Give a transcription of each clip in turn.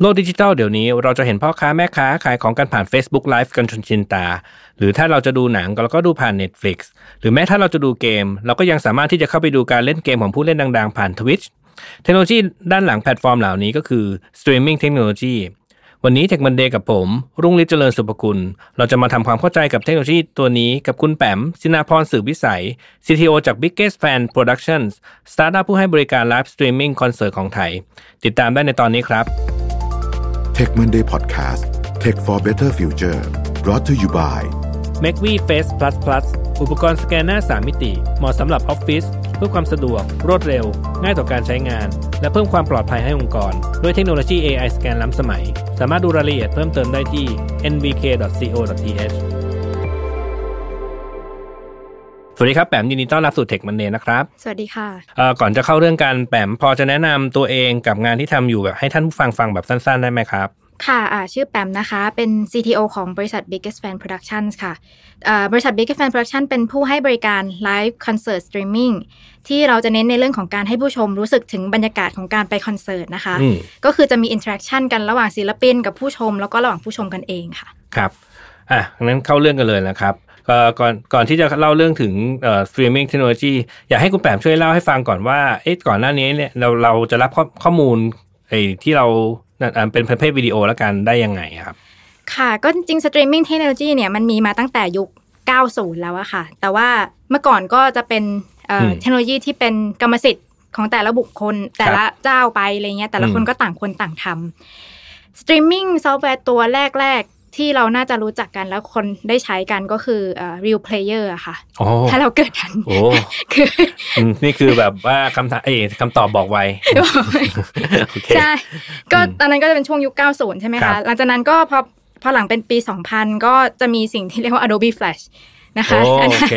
โลกดิจิทัลเดี๋ยวนี้เราจะเห็นพ่อค้าแม่ค้าขายของกันผ่าน Facebook Live กันจนชินตา หรือถ้าเราจะดูหนังเราก็ดูผ่าน Netflix หรือแม้ถ้าเราจะดูเกม เราก็ยังสามารถที่จะเข้าไปดูการเล่นเกมของผู้เล่นดัง ๆ ผ่าน Twitch เทคโนโลยีด้านหลังแพลตฟอร์มเหล่านี้ก็คือ Streaming Technology วันนี้ Tech Monday กับผม รุ่งฤทธิ์เจริญสุภกุล เราจะมาทำความเข้าใจกับเทคโนโลยีตัวนี้กับคุณแปมสินาพรสืบวิสัย CTO จาก Biggest Fan Productions สตาร์ทอัพผู้ให้บริการไลฟ์สตรีมมิ่งคอนเสิร์ตของไทย ติดตามได้ในตอนนี้ครับ Tech Monday Podcast Tech for Better Future brought to you by m a c v Face Plus Plus อุปกรณ์สแกนหน้า 3 มิติ เหมาะสำหรับออฟฟิศเพื่อความสะดวก รวดเร็ว ง่ายต่อการใช้งาน และเพิ่มความปลอดภัยให้องค์กร ด้วยเทคโนโลยี AI สแกนล้ำสมัย สามารถดูรายละเอียดเพิ่มเติมได้ที่ nvk.co.th สวัสดีครับแปมยินดีต้อนรับสู่ Tech Monday นะครับ สวัสดีค่ะเอ่อก่อนจะเข้าเรื่องการแปมพอจะแนะนำตัวเองกับงานที่ทำอยู่แบบให้ท่านผู้ฟังฟังแบบสั้นๆ ได้ไหมครับ ค่ะอ่าชื่อแปมนะคะ เป็น CTO ของบริษัท Biggest Fan Productions ค่ะอ่าบริษัท Biggest Fan Production เป็นผู้ให้บริการ Live Concert Streaming ที่เราจะเน้นในเรื่องของการให้ผู้ชมรู้สึกถึงบรรยากาศของการไปคอนเสิร์ตนะคะอืมก็คือจะมี interaction กันระหว่างศิลปินกับผู้ชม แล้วก็ระหว่างผู้ชมกันเองค่ะ ครับอะงั้นเข้าเรื่องกันเลยนะครับ ก็ก่อนก่อนที่จะเล่าเรื่องถึงเอ่อ streaming technology อยากให้คุณแปมช่วยเล่าให้ฟังก่อนว่าเอ๊ะก่อนหน้านี้เนี่ยเราเราจะรับข้อข้อมูลไอ้ที่เราอ่าเป็นประเภทวิดีโอแล้วกันได้ยังไงครับ ค่ะ ก็จริง streaming technology เนี่ยมันมีมาตั้งแต่ยุค 90 แล้วอะค่ะ แต่ว่าเมื่อก่อนก็จะเป็นเอ่ออืมเทคโนโลยีที่เป็นกรรมสิทธิ์ของแต่ละบุคคล แต่ละเจ้าไปอะไรเงี้ยแต่ละคนอืมก็ต่างคนต่างทำ streaming ซอฟต์แวร์ตัวแรกๆ ที่เราน่าจะรู้จักกันแล้วคนได้ใช้กันก็คือเอ่อ RealPlayer อะค่ะโอ้ถ้าเราเกิดทันโอ้คืออืมนี่คือแบบว่าคำถามเอ้ยคำตอบบอกวัยโอเคใช่ก็อืมตอนนั้นก็จะเป็นช่วงยุค 90 ใช่ไหมครัคะบหลังจากนั้นก็พอพอหลังเป็นปี 2000 ก็จะมีสิ่งที่เรียกว่า Adobe Flash นะคะโอ้อันโอนั้นเค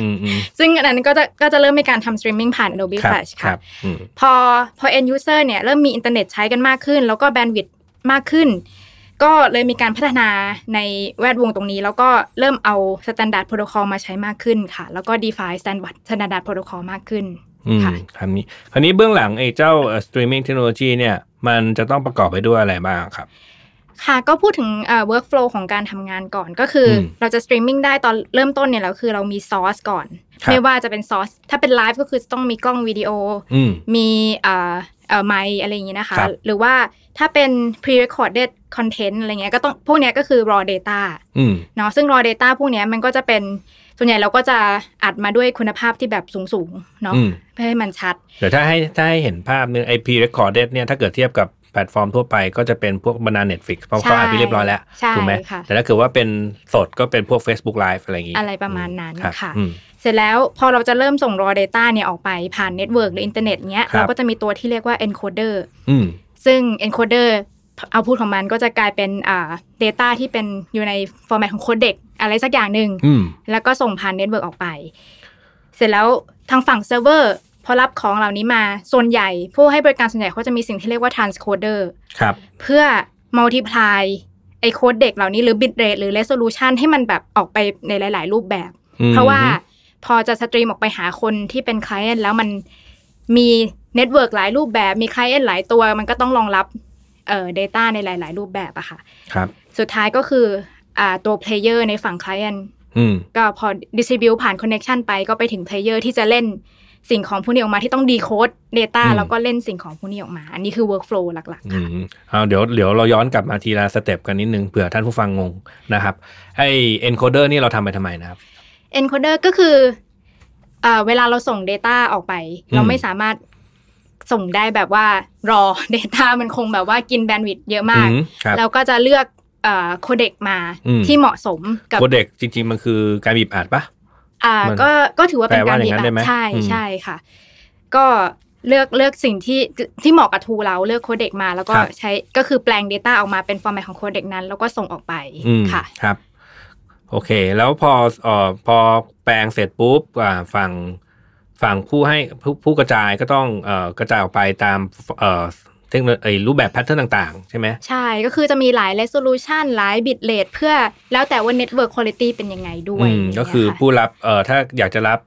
อืมอืมซึ่งอันนั้นก็จะก็จะเริ่มมีการทำ streaming ผ่าน Adobe ครับ Flash ครัค่ะบอืมพอพอ end user เนี่ยเริ่มมีอินเทอร์เน็ตใช้กันมากขึ้น แล้วก็แบนด์วิดต์มากขึ้น ก็เลยมีการพัฒนาในแวดวงตรงนี้ แล้วก็เริ่มเอา standard protocol มาใช้มากขึ้นค่ะ แล้วก็ define standard standard protocol มากขึ้นอืมค่ะคำนี้คราวนี้เบื้องหลังไอ้เจ้าเอ่อ streaming technology เนี่ย มันจะต้องประกอบไปด้วยอะไรบ้างครับ ค่ะก็พูดถึงเอ่อ workflow ของการทำงานก่อนก็คืออมเราจะ streaming ได้ตอนเริ่มต้นเนี่ยแล้วคือเรามี source ก่อนครับไม่ว่าจะเป็น source ถ้าเป็น live ก็คือต้องมีกล้องวิดีโออืมมีเอ่อเอ่อไมค์อะไรอย่างนี้นะคะครับหรือว่าถ้าเป็น pre-recorded content อะไรเงี้ยก็ต้องพวกเนี้ยก็คือ raw data อืมเนาะซึ่ง raw data พวกเนี้ยมันก็จะเป็นส่วนใหญ่เราก็จะอัดมาด้วยคุณภาพที่แบบสูงๆเนาะอืมเพื่อให้มันชัด เดี๋ยวถ้าให้ถ้าให้เห็นภาพนึงไอพีเรคคอร์ดเนี่ยถ้าเกิดเทียบกับ แพลตฟอร์มทั่วไปก็จะเป็นพวกบรรดา Netflix เพราะเขาอัดไปเรียบร้อยแล้วใช่ถูกไหมค่ะแต่ถ้าเกิดว่าเป็นสดก็เป็นพวก Facebook Live อะไรอย่างงี้ อะไรประมาณนั้นรับค่ะอืมเสร็จแล้วพอเราจะเริ่มส่ง raw data เนี่ยออกไปผ่าน network หรืออินเทอร์เน็ตเนี้ยครับเราก็จะมีตัวที่เรียกว่า encoder อืมซึ่ง encoder เอาพูดของมันก็จะกลายเป็นอ่า data ที่เป็นอยู่ในฟอร์แมตของ codec อะไรสักอย่างหนึ่งอืมแล้วก็ส่งผ่าน network ออกไป เสร็จแล้วทางฝั่งเซิร์ฟเวอร์ พอรับของเหล่านี้มาส่วนใหญ่ ผู้ให้บริการส่วนใหญ่เขาจะมีสิ่งที่เรียกว่า transcoder ครับเพื่อ multiply ไอ้ codec เหล่านี้หรือ bit rate หรือ resolution ให้มันแบบออกไปในหลาย ๆ รูปแบบอืมเพราะว่าพอจะ stream ออกไปหาคนที่เป็น client แล้วมันมี network หลายรูปแบบมี client หลายตัว มันก็ต้องรองรับเอ่อ data ในหลาย ๆ รูปแบบอะค่ะครับ สุดท้ายก็คืออ่าตัว player ในฝั่ง client อืมก็พอ distribute ผ่าน connection ไปก็ไปถึง player ที่จะเล่น สิ่งของพวกนี้ออกมาที่ต้อง decode data อืมแล้วก็เล่นสิ่งของผู้นี้ออกมา อันนี้คือ workflow หลักๆอืค่ะมเอาเดี๋ยวเดี๋ยวเราย้อนกลับมาทีละสเต็ปกันนิดนึงเผื่อท่านผู้ฟังงงนะครับไอ encoder นี่เราทำไปทำไมนะครับ encoder ก็คือเอ่อเวลาเราส่ง Data ออกไปอืมเราไม่สามารถส่งได้แบบว่ารอ Data มันคงแบบว่ากินแบนด์วิดต์เยอะมากอืมครับเราก็จะเลือกโคเด็กมาอืมที่เหมาะสมกับโคเด็กจริง ๆ มันคือการบีบอัดปะ อ่ามันก็ก็ถือว่าเป็นแปลกาว่ารบีบอัดอย่างนั้นได้ไหมใช่อืมใช่ค่ะ ก็เลือกเลือกสิ่งที่ที่เหมาะกับ tool เราเลือก codec มา แล้วก็ครับใช้ก็คือแปลง Data ออกมาเป็นฟอร์แมตของ codec นั้น แล้วก็ส่งออกไปอืมค่ะครับ โอเค แล้วพอเอ่อพอแปลงเสร็จปุ๊บอ่าฝั่งฝั่งผู้ให้ผู้ผู้กระจายก็ต้องเอ่อกระจายออกไปตาม เอ่อเทคโนโลยีรูปแบบ pattern ต่างๆ ใช่ไหมใช่ก็คือจะมีหลาย resolution หลาย bit rate เพื่อแล้วแต่ว่า network quality เป็นยังไงด้วยอืมก็คืออย่างเงี้ยะผู้รับเอ่อถ้าอยากจะรับ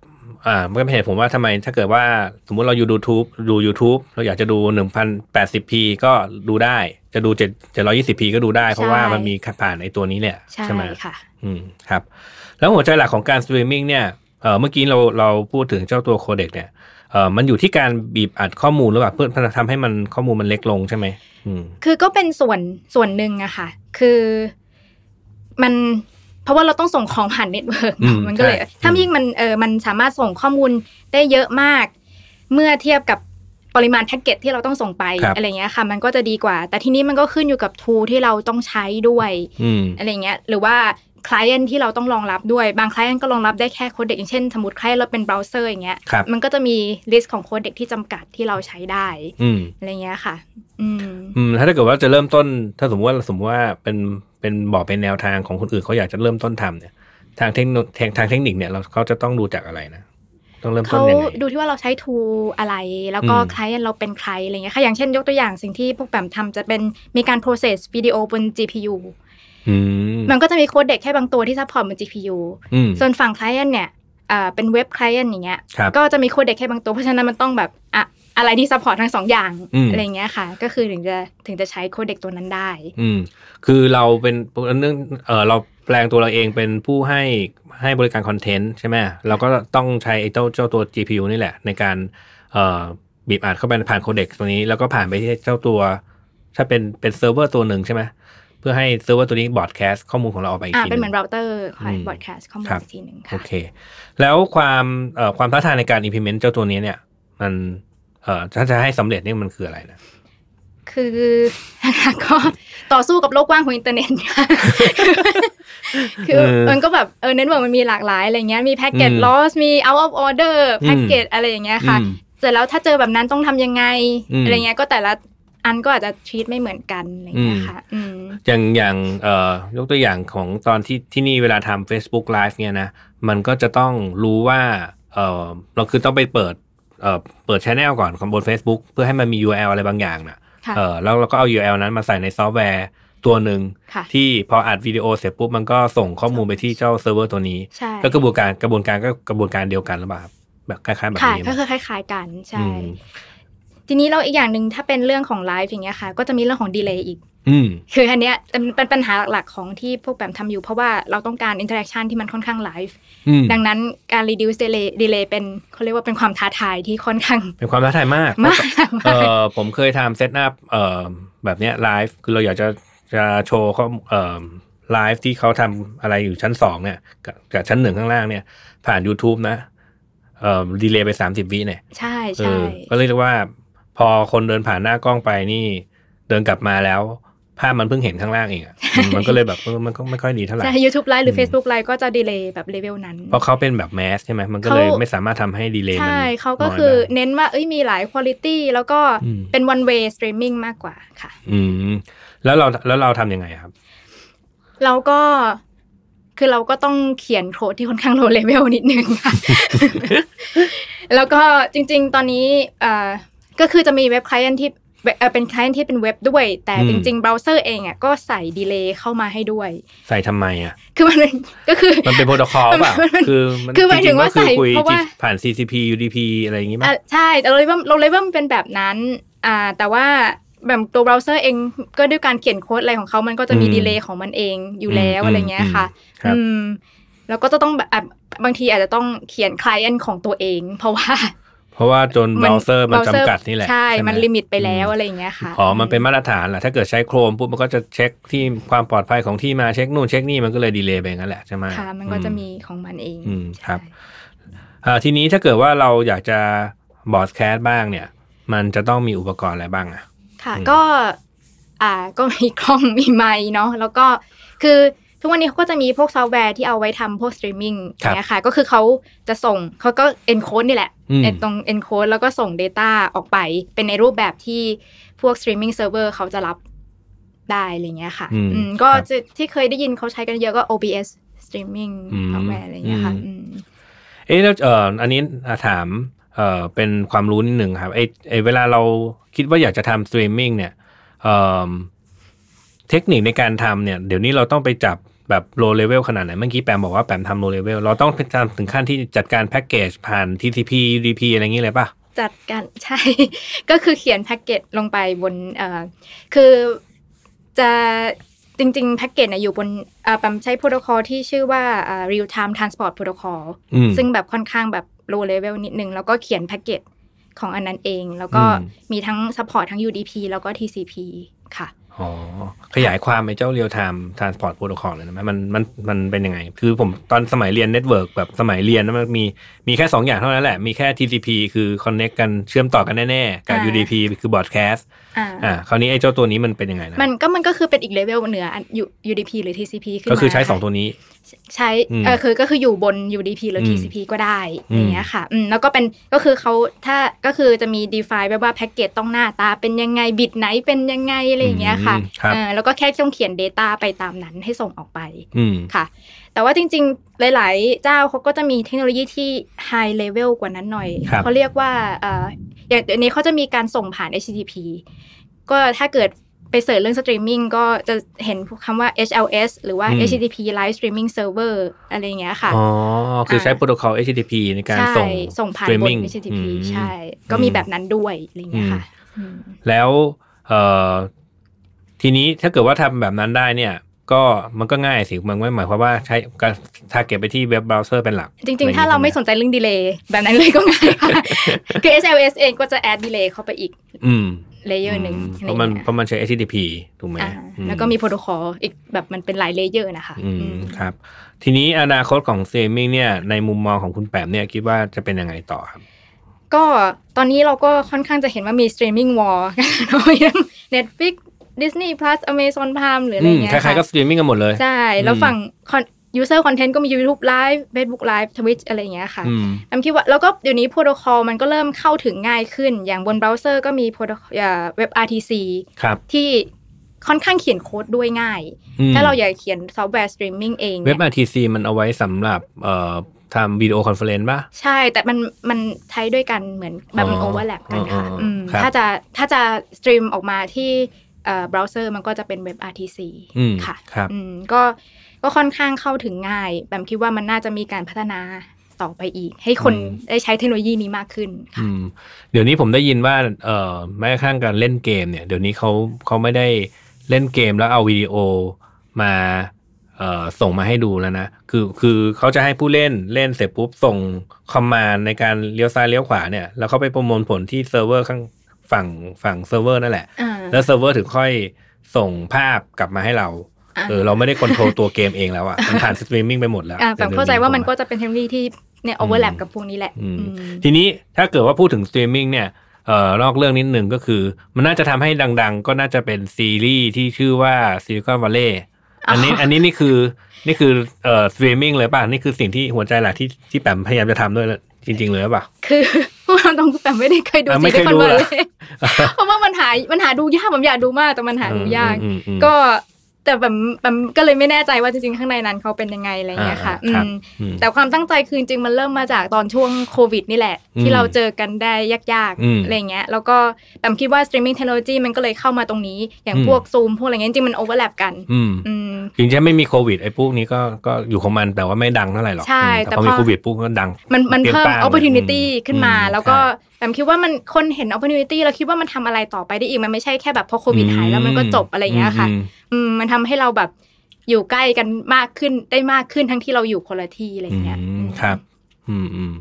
อ่ามันก็เป็นเหตุผมว่าทำไมถ้าเกิดว่าสมมุติเราอยู่ดูทูบดู YouTube เราอยากจะดู 1080p ก็ดูได้ จะดูเจ็ดเจ็ดร้อยยี่สิบ p ก็ดูได้ เพราะใช่ว่ามันมีผ่านไอ้ตัวนี้แหละใช่ไหมค่ะ อืมครับ แล้วหัวใจหลักของการสตรีมมิ่งเนี่ยเออเมื่อกี้เราเราพูดถึงเจ้าตัว codec เนี่ย เออมันอยู่ที่การบีบอัดข้อมูลหรือเปล่าเพื่อทำให้มันข้อมูลมันเล็กลงใช่ไหมอืมคือก็เป็นส่วนส่วนหนึ่งอะค่ะ คือมันเพราะว่าเราต้องส่งของผ่าน network อืมมันก็เลยใช่ถ้ายิ่งมันเออมันสามารถส่งข้อมูลได้เยอะมาก เมื่อเทียบกับปริมาณแพ็กเกจที่เราต้องส่งไปครับอะไรเงี้ยค่ะ มันก็จะดีกว่า แต่ทีนี้มันก็ขึ้นอยู่กับ tool ที่เราต้องใช้ด้วยอืมอะไรเงี้ย หรือว่า client ที่เราต้องรองรับด้วย บางคล i e n t ก็รองรับได้แค่ codec อย่างเช่น สมมติใครเราเป็นเบราว์เซอร์อย่างเงี้ยครับมันก็จะมีlist ของ codec ที่จำกัดที่เราใช้ได้อืมอะไรเงี้ยค่ะอืมอืมถ้าเกิดว่าจะเริ่มต้น ถ้าสมมติว่าสมมติว่าเป็นเป็นบอกเป็นแนวทางของคนอื่นเขาอยากจะเริ่มต้นทำเนี่ย ทางเทคโนทางทางเทคนิคเนี่ยเราเขาจะต้องดูจากอะไรนะต้องเริ่มต้นเขายังไงดูที่ว่าเราใช้ tool อะไร แล้วก็อืมคล i e n t เราเป็นใครอะไรเงี้ยค่ะอย่างเช่นยกตัวอย่างสิ่งที่พวกแปมทำจะเป็นมีการ process วิดีโอบน GPU อื มมันก็จะมี codec แค่บางตัวที่ support บน GPU อืมส่วนฝั่ง client เนี่ยเอ่อเป็นเว็บ client อย่างเงี้ยครับก็จะมี codec แค่บางตัวเพราะฉะนั้นมันต้องแบบอะอะไรที่ support ทั้งสองอย่างอืมอะไรเงี้ยค่ะ ก็คือถึงจะถึงจะใช้ codec ตัวนั้นได้ อืมคือเราเป็นเรื่องเออเราแปลงตัวเราเองเป็นผู้ให้ให้บริการ content ใช่ไหมเราก็ต้องใช้ไอ้เจ้าเจ้าตัว GPU นี่แหละ ในการเอ่อบีบอัดเข้าไปผ่าน codec ตัวนี้ แล้วก็ผ่านไปที่เจ้าตัว ถ้าเป็นเป็นเซิร์ฟเวอร์ตัวหนึ่งใช่ไหม เพื่อให้เซิร์ฟเวอร์ตัวนี้ broadcast ข้อมูลของเราออกไปอีกอ่าทีเป็นเหหมืนึองนเราเตอร์คอยอืม broadcast ข้อมูลครับอีกทีหนึ่งโอค่ะเค แล้วความเอ่อความท้าทายในการ implement เจ้าตัวนี้เนี่ย มันเอ่อถ้าจะให้สำเร็จนี่มันคืออะไรนะคือก็ต่อสู้กับโลกกว้างของอินเทอร์เน็ตค่ะคือเออมันก็แบบเออ network มันมีหลากหลายอะไรเงี้ยมีแพ็กเกจอืม loss มี out of order อืมแพ็กเกจอะไรอย่างเงี้ยค่ะอืมเสร็จแล้วถ้าเจอแบบนั้นต้องทำยังไงอืมอะไรเงี้ยก็แต่ละ อันก็อาจจะท e ี t ไม่เหมือนกันอะไรเงี้ยค่ะอืมอย่างอย่างเอ่อยกตัวอย่างของตอนที่ที่นี่เวลาทำ Facebook Live เนี่ยนะ มันก็จะต้องรู้ว่าเออเราคือต้องไปเปิดเอ่อเปิดช anel ก่อนของบน Facebook เพื่อให้มันมี URL อะไรบางอย่างน่ะค่ะเออแล้วเราก็เอา URL นั้นมาใส่ในซอฟต์แวร์ตัวหนึ่งค่ะที่พออัดวิดีโอเสร็จปุ๊บมันก็ส่งข้อมูลไปที่เจ้าเซิร์ฟเวอร์ตัวนี้ใช่แล้วกระบวนการกระบวนการก็กระบวนการเดียวกันหรือเปล่าครับแบบคล้ายๆแบบค่ะนี้ไหมก็คือคล้าย ๆกันใช่อืม ทีนี้เราอีกอย่างหนึ่งถ้าเป็นเรื่องของไลฟ์อย่างเงี้ยค่ะ ก็จะมีเรื่องของ delay อีกอืมคืออันเนี้ยเป็นเป็นปัญหาหลักๆของที่พวกแปมทำอยู่ เพราะว่าเราต้องการ interaction ที่มันค่อนข้างไลฟ์อืมดังนั้นการ reduce delay delay เป็นเขาเรียกว่าเป็นความท้าทายที่ค่อนข้าง เป็นความท้าทายมากมากเออผมเคยทำ setup เอ่อแบบเนี้ยไลฟ์คือเราอยากจะจะโชว์เขาเอ่อไลฟ์ที่เขาทำอะไรอยู่ชั้นสองเนี่ยกับกับชั้นหนึ่งข้างล่างเนี่ย ผ่าน YouTube นะเอ่อ delay ไปสามสิบวิเนี่ยใช่เอใช่อก็เรียกได้ว่า พอคนเดินผ่านหน้ากล้องไปนี่ เดินกลับมาแล้วภาพมันเพิ่งเห็นข้างล่างเองอะอืมมันก็เลยแบบเออมันก็ไม่ค่อยดีเท่าไหร่ใช่ YouTube Live หรืออม Facebook Live ก็จะ delay แบบเลเวลนั้น เพราะเขาเป็นแบบ mass ใช่ไหมมันก็เลยเขาไม่สามารถทำให้ delay มันใช่เขาก็น้ยคือได้เน้นว่าเอ้ยมีหลายคุณ i t y แล้วก็อืมเป็น one way streaming มากกว่าค่ะ อืมแล้วเราแล้วเราทำยังไงครับ เราก็คือเราก็ต้องเขียนโค้ดที่ค่อนข้างโลเลเวลนิดนึงค่ะ แล้วก็จริง ๆ ตอนนี้เอ่อ ก็คือจะมีเว็บ client ที่เอ่อเป็น client ที่เป็นเว็บด้วย แต่อืมจริงๆเบราว์เซอร์เองอะก็ใส่ delay เข้ามาให้ด้วย ใส่ทำไมอะ คือมันเป็นก็คือมันเป็นโปรโตคอลเปล่ามันมันคือมันคือหมายถึงว่าจริๆก็คือใส่คุยเพราะว่าที่ผ่าน TCP UDP อะไรอย่างงี้มั้ยอะยใช่แต่เราเลยว่าเราเลยว่ามันเป็นแบบนั้นอ่าแต่ว่าแบบตัวเบราว์เซอร์เองก็ด้วยการเขียนโค้ดอะไรของเขามันก็จะมีอืม delay ของมันเองอยู่แล้วอืมอะไรเงี้ยค่ะอืมครับอืมแล้วก็จะต้องแบบอะบางทีอาจจะต้องเขียนคล i e n t ของตัวเอง เพราะว่า เพราะว่าจนเบราว์เซอร์มัน browser จำกัดนี่แหละ ใช่ไหมัน limit ไปแล้วอะไรอย่างเงี้ยค่ะ อ๋อ มันเป็นมาตรฐานแหละถ้าเกิดใช้ Chrome ปุ๊บมันก็จะเช็คที่ความปลอดภัยของที่มาเช็คนู่นเช็คนี่มันก็เลย delay ไปงั้นแหละใช่ไหมค่ะ มันก็จะมีของมันเอง อืมครับใช่อ่าทีนี้ถ้าเกิดว่าเราอยากจะbroadcast บ้างเนี่ย มันจะต้องมีอุปกรณ์อะไรบ้างอะค่ะอืมก็ อ่าก็มีกล้องมีไมค์เนาะแล้วก็คือ ทุกวันนี้เขาก็จะมีพวกซอฟต์แวร์ที่เอาไว้ทำพวกสตรีมมิ่งครับเนี่ยค่ะ ก็คือเขาจะส่งเขาก็ encode นี่แหละอืมไอ้ตรง encode แล้วก็ส่ง Data ออกไป เป็นในรูปแบบที่พวก streaming server เขาจะรับได้อะไรเงี้ยค่ะอืมอืมก็ครับจะที่เคยได้ยินเขาใช้กันเยอะก็ OBS streaming อืมซอฟต์แวร์อะไรเงี้ยค่ะอืมอืมเอ๊ะแล้วเอ่ออันนี้อะถามเอ่อเป็นความรู้นิดหนึ่งครับไอ้ไอ้เวลาเราคิดว่าอยากจะทำสตรีมมิ่งเนี่ยเอ่อเทคนิคในการทำเนี่ย เดี๋ยวนี้เราต้องไปจับ แบบโลเลเวลขนาดไหน เมื่อกี้แปมบอกว่าแปมทำโลเลเวลเราต้องทำถึงขั้นที่จัดการ packet ผ่าน TCP UDP อะไรอย่างนี้เลยป่ะจัดการใช่ ก็คือเขียน packet ลงไปบนเอ่อคือจะจริงๆ packet เนี่ยอยู่บนอ่าแปมใช้โปรโตคอลที่ชื่อว่าอ่า real time transport protocol อืมซึ่งแบบค่อนข้างแบบ low level นิดนึง แล้วก็เขียน packet ของอันนั้นเอง แล้วก็อืมมีทั้ง support ทั้ง UDP แล้วก็ TCP ค่ะ อ๋อขยายความไอ้เจ้า real time transport protocol เลยนะมันมันมันเป็นยังไง คือผมตอนสมัยเรียนเน็ตเวิร์กแบบสมัยเรียนนะมันมีมีแค่ 2 อย่างเท่านั้นแหละ มีแค่ TCP คือ connect กันเชื่อมต่อกันแน่ๆ กับอ่า UDP คือ broadcast อ่าอ่าคราวนี้ไอ้เจ้าตัวนี้มันเป็นยังไงนะ มันก็มันก็คือเป็นอีกเลเวลเหนืออัน U- UDP หรือ TCP ขึ้นมาก็คือใช้ 2 ตัวนี้ใช้อืมเออคือก็คืออยู่บน UDP หรือม TCP ก็ได้อืมอย่างเงี้ยค่ะอืมแล้วก็เป็นก็คือเขาถ้าก็คือจะมี define ไว้ว่าแพ็กเกจต้องหน้าตาเป็นยังไงบิตไหนเป็นยังไงอะไรอย่างเงี้ยค่ะอืมครับเออแล้วก็แค่ต้องเขียน Data ไปตามนั้นให้ส่งออกไปอืมค่ะ แต่ว่าจริง ๆ หลาย ๆ เจ้าเขาก็จะมีเทคโนโลยีที่ high level กว่านั้นหน่อยครับเขาเรียกว่าเอ่ออย่างเดี๋ยวนี้เขาจะมีการส่งผ่าน HTTP ก็ถ้าเกิด ไป search เรื่องสตรีมมิ่งก็จะเห็นคำว่า HLS หรือว่าอืม HTTP Live Streaming Server อะไรอย่างเงี้ยค่ะ อ๋อ คือใช้อ่าโปรโตคอล HTTP ในการใช่ส่งส่งผ่านบน streaming HTTP อืมใช่ ก็มีแบบนั้นด้วยอะไรอย่างเงี้ยค่ะอืมแล้วเอ่อทีนี้ถ้าเกิดว่าทำแบบนั้นได้เนี่ยก็มันก็ง่ายสิมันไม่หมายความว่าใช้การ target ไปที่เว็บเบราว์เซอร์เป็นหลัก จริง ๆ ถ้าเราไม่สนใจเรื่อง delay แบบนั้นเลยก็ง่ายค่ะ คือ HLS เองก็จะ add delay เข้าไปอีก อืม เลเยอร์หนึ่งอืมอะไรเพราะมันเงี้ยเพราะมันใช้ HTTP ถูกไหมอ่าอืแล้วก็มีโปรโตคอลอีกแบบมันเป็นหลาย layer นะคะอืมอืมครับ ทีนี้อนาคตของสตรีมมิ่งเนี่ย ในมุมมองของคุณแปมเนี่ยคิดว่าจะเป็นยังไงต่อครับ ก็ตอนนี้เราก็ค่อนข้างจะเห็นว่ามี streaming war กันเนอะอย่าง Netflix Disney Plus Amazon Prime หรืออะไรอืมเงี้ยใครๆก็สตรีมมิ่งกันหมดเลย ใช่ แล้วอืมฝั่ง con- user content ก็มี YouTube Live Facebook Live Twitch อะไรอย่างเงี้ยค่ะอืมแปมคิดว่าแล้วก็เดี๋ยวนี้โปรโตคอลมันก็เริ่มเข้าถึงง่ายขึ้น อย่างบนเบราว์เซอร์ก็มีโปรโตเว็บ RTC ครับที่ค่อนข้างเขียนโค้ดด้วยง่ายอืมถ้าเราอยากเขียนซอฟต์แวร์สตรีมมิ่งเองเว็บนี่ย RTC มันเอาไว้สำหรับเอ่อทำวิดีโอคอนเฟอเรนซ์ป่ะ ใช่แต่มันมันใช้ด้วยกันเหมือนแบบมันอ๋โอ overlap กันค่ะอ๋ออ๋ออืมครับถ้าจะถ้าจะ stream ออกมาที่เอ่อเบราว์เซอร์มันก็จะเป็นเว็บ RTC อืมค่ะครับอืมก็ ก็ค่อนข้างเข้าถึงง่าย แบบคิดว่ามันน่าจะมีการพัฒนาต่อไปอีก ให้คนอืมได้ใช้เทคโนโลยีนี้มากขึ้นค่ะอืมเดี๋ยวนี้ผมได้ยินว่าเอ่อแม้กระทั่งการเล่นเกมเนี่ย เดี๋ยวนี้เขาเขาไม่ได้เล่นเกมแล้วเอาวิดีโอมาเอ่อส่งมาให้ดูแล้วนะ คือคือเขาจะให้ผู้เล่นเล่นเสร็จปุ๊บส่ง command ในการเลี้ยวซ้ายเลี้ยวขวาเนี่ย แล้วเขาไปประมวลผลที่เซิร์ฟเวอร์ข้างฝั่งฝั่งเซิร์ฟเวอร์นั่นแหละอ่าแล้วเซิร์ฟเวอร์ถึงค่อยส่งภาพกลับมาให้เราอ่า เออเราไม่ได้ control ตัวเกมเองแล้วอะมันผ่านสตรีมมิ่งไปหมดแล้วอ่าแบบเข้าใจว่ามันก็เดี๋ยวจะเป็นเทคโนโลยีที่เนี่ย overlap กับพวกนี้แหละอืมอืมทีนี้ถ้าเกิดว่าพูดถึงสตรีมมิ่งเนี่ยเอ่อนอกเรื่องนิดหนึ่งก็คือ มันน่าจะทำให้ดัง ๆ ก็น่าจะเป็นซีรีส์ที่ชื่อว่า Silicon Valley อันนี้อ๋ออัอันนี้นี่คือนี่คือเอ่อสตรีมมิ่งเลยป่ะ นี่คือสิ่งที่หัวใจหลักที่ที่แปมพยายามจะทำด้วยจริง ๆ เลยหรือเปล่ะ คือพวกเราต้องแต่ไม่ได้เคยดูอะซีไม่เครียส์คอนดูเวอร์เหรเลอยเพราะว่ามันหามันหาดูยากผมอยากดูมากแต่มันหาดูยากอืมอืมอืมก็ แต่แบบแบบก็เลยไม่แน่ใจว่าจริงๆข้างในนั้นเขาเป็นยังไงอะไรเงี้ยค่ะอ่าครับอืมอืมแต่ความตั้งใจคือจริงๆมันเริ่มมาจากตอนช่วงโควิดนี่แหละอืมที่เราเจอกันได้ยากอืมๆอะไรเงี้ยแล้วก็แบบคิดว่า streaming technology มันก็เลยเข้ามาตรงนี้ อย่างอืมพวกซูมพวกอะไรเงี้ยจริงๆมัน overlap กันอืมอืมจริงๆไม่มีโควิดไอ้พวกนี้ก็ก็อยู่ของมันแต่ว่าไม่ดังเท่าไหร่หรอกใช่อืมแต่พอพอมีโควิดปุ๊บก็ดัง มันมันปรี้ยงเพิ่มป้างลย opportunity อืมขึ้นมาอืแล้วก็ใช่ แบบคิดว่ามันคนเห็น opportunity แล้วคิดว่ามันทำอะไรต่อไปได้อีกมันไม่ใช่แค่แบบพอโควิดหายแล้วมันก็จบอะไรอย่างเงี้ยค่ะ อืมอืมมันทำให้เราแบบอยู่ใกล้กันมากขึ้นได้มากขึ้นทั้งที่เราอยู่คนละที่อะไรอย่างเงี้ยอืมอืมครับ อืมอืม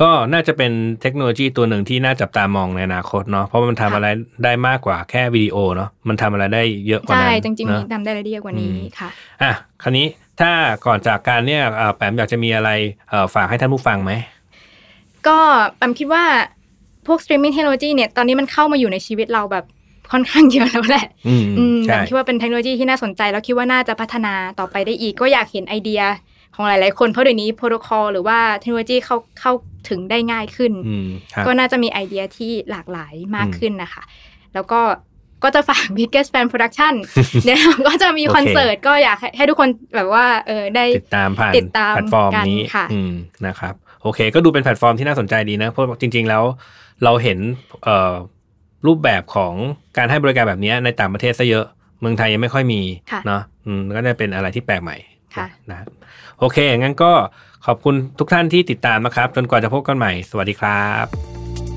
ก็น่าจะเป็นเทคโนโลยีตัวหนึ่งที่น่าจับตามองในอนาคตเนาะเพราะว่ามันทำอะไรได้มากกว่าแค่วิดีโอเนาะมันทำอะไรได้เยอะกว่าใช่นั้นจริงเนอะๆทำได้ละเอียดกว่านี้อืมค่ะอะคราวนี้ถ้าก่อนจากการเนี่ยเอ่อแปมอยากจะมีอะไรเอ่อฝากให้ท่านผู้ฟังไหมก็แปมคิดว่า พวก streaming technology เนี่ยตอนนี้มันเข้ามาอยู่ในชีวิตเราแบบค่อนข้างเยอะแล้วแหละอืมอืมแบใช่บคิดว่าเป็นเทคโนโลยีที่น่าสนใจ แล้วคิดว่าน่าจะพัฒนาต่อไปได้อีก ก็อยากเห็นไอเดียของหลาย ๆ คนเพราะเดี๋ยวนี้โปรโตคอลหรือว่าเทคโนโลยีเข้าเข้าถึงได้ง่ายขึ้นอืมครับก็น่าจะมีไอเดียที่หลากหลายมากอืมขึ้นนะคะ แล้วก็ก็จะฝาก Biggest Fan Production เดี๋ยวก็จะมีโอเคคอนเสิร์ตก็อยากให้ให้ทุกคนแบบว่าเออได้ติดตามผ่านติดตามแพลตฟอร์มกันนี้ค่ะอืมนะครับ โอเค ก็ดูเป็นแพลตฟอร์มที่น่าสนใจดีนะ เพราะจริง ๆ แล้วเราเห็นเอ่อรูปแบบของการให้บริการแบบนี้ในต่างประเทศซะเยอะ เมืองไทยยังไม่ค่อยมีค่ะเนาะอืมก็จะเป็นอะไรที่แปลกใหม่ค่ะนะครับโอเค งั้นก็ขอบคุณทุกท่านที่ติดตามนะครับ จนกว่าจะพบกันใหม่ สวัสดีครับ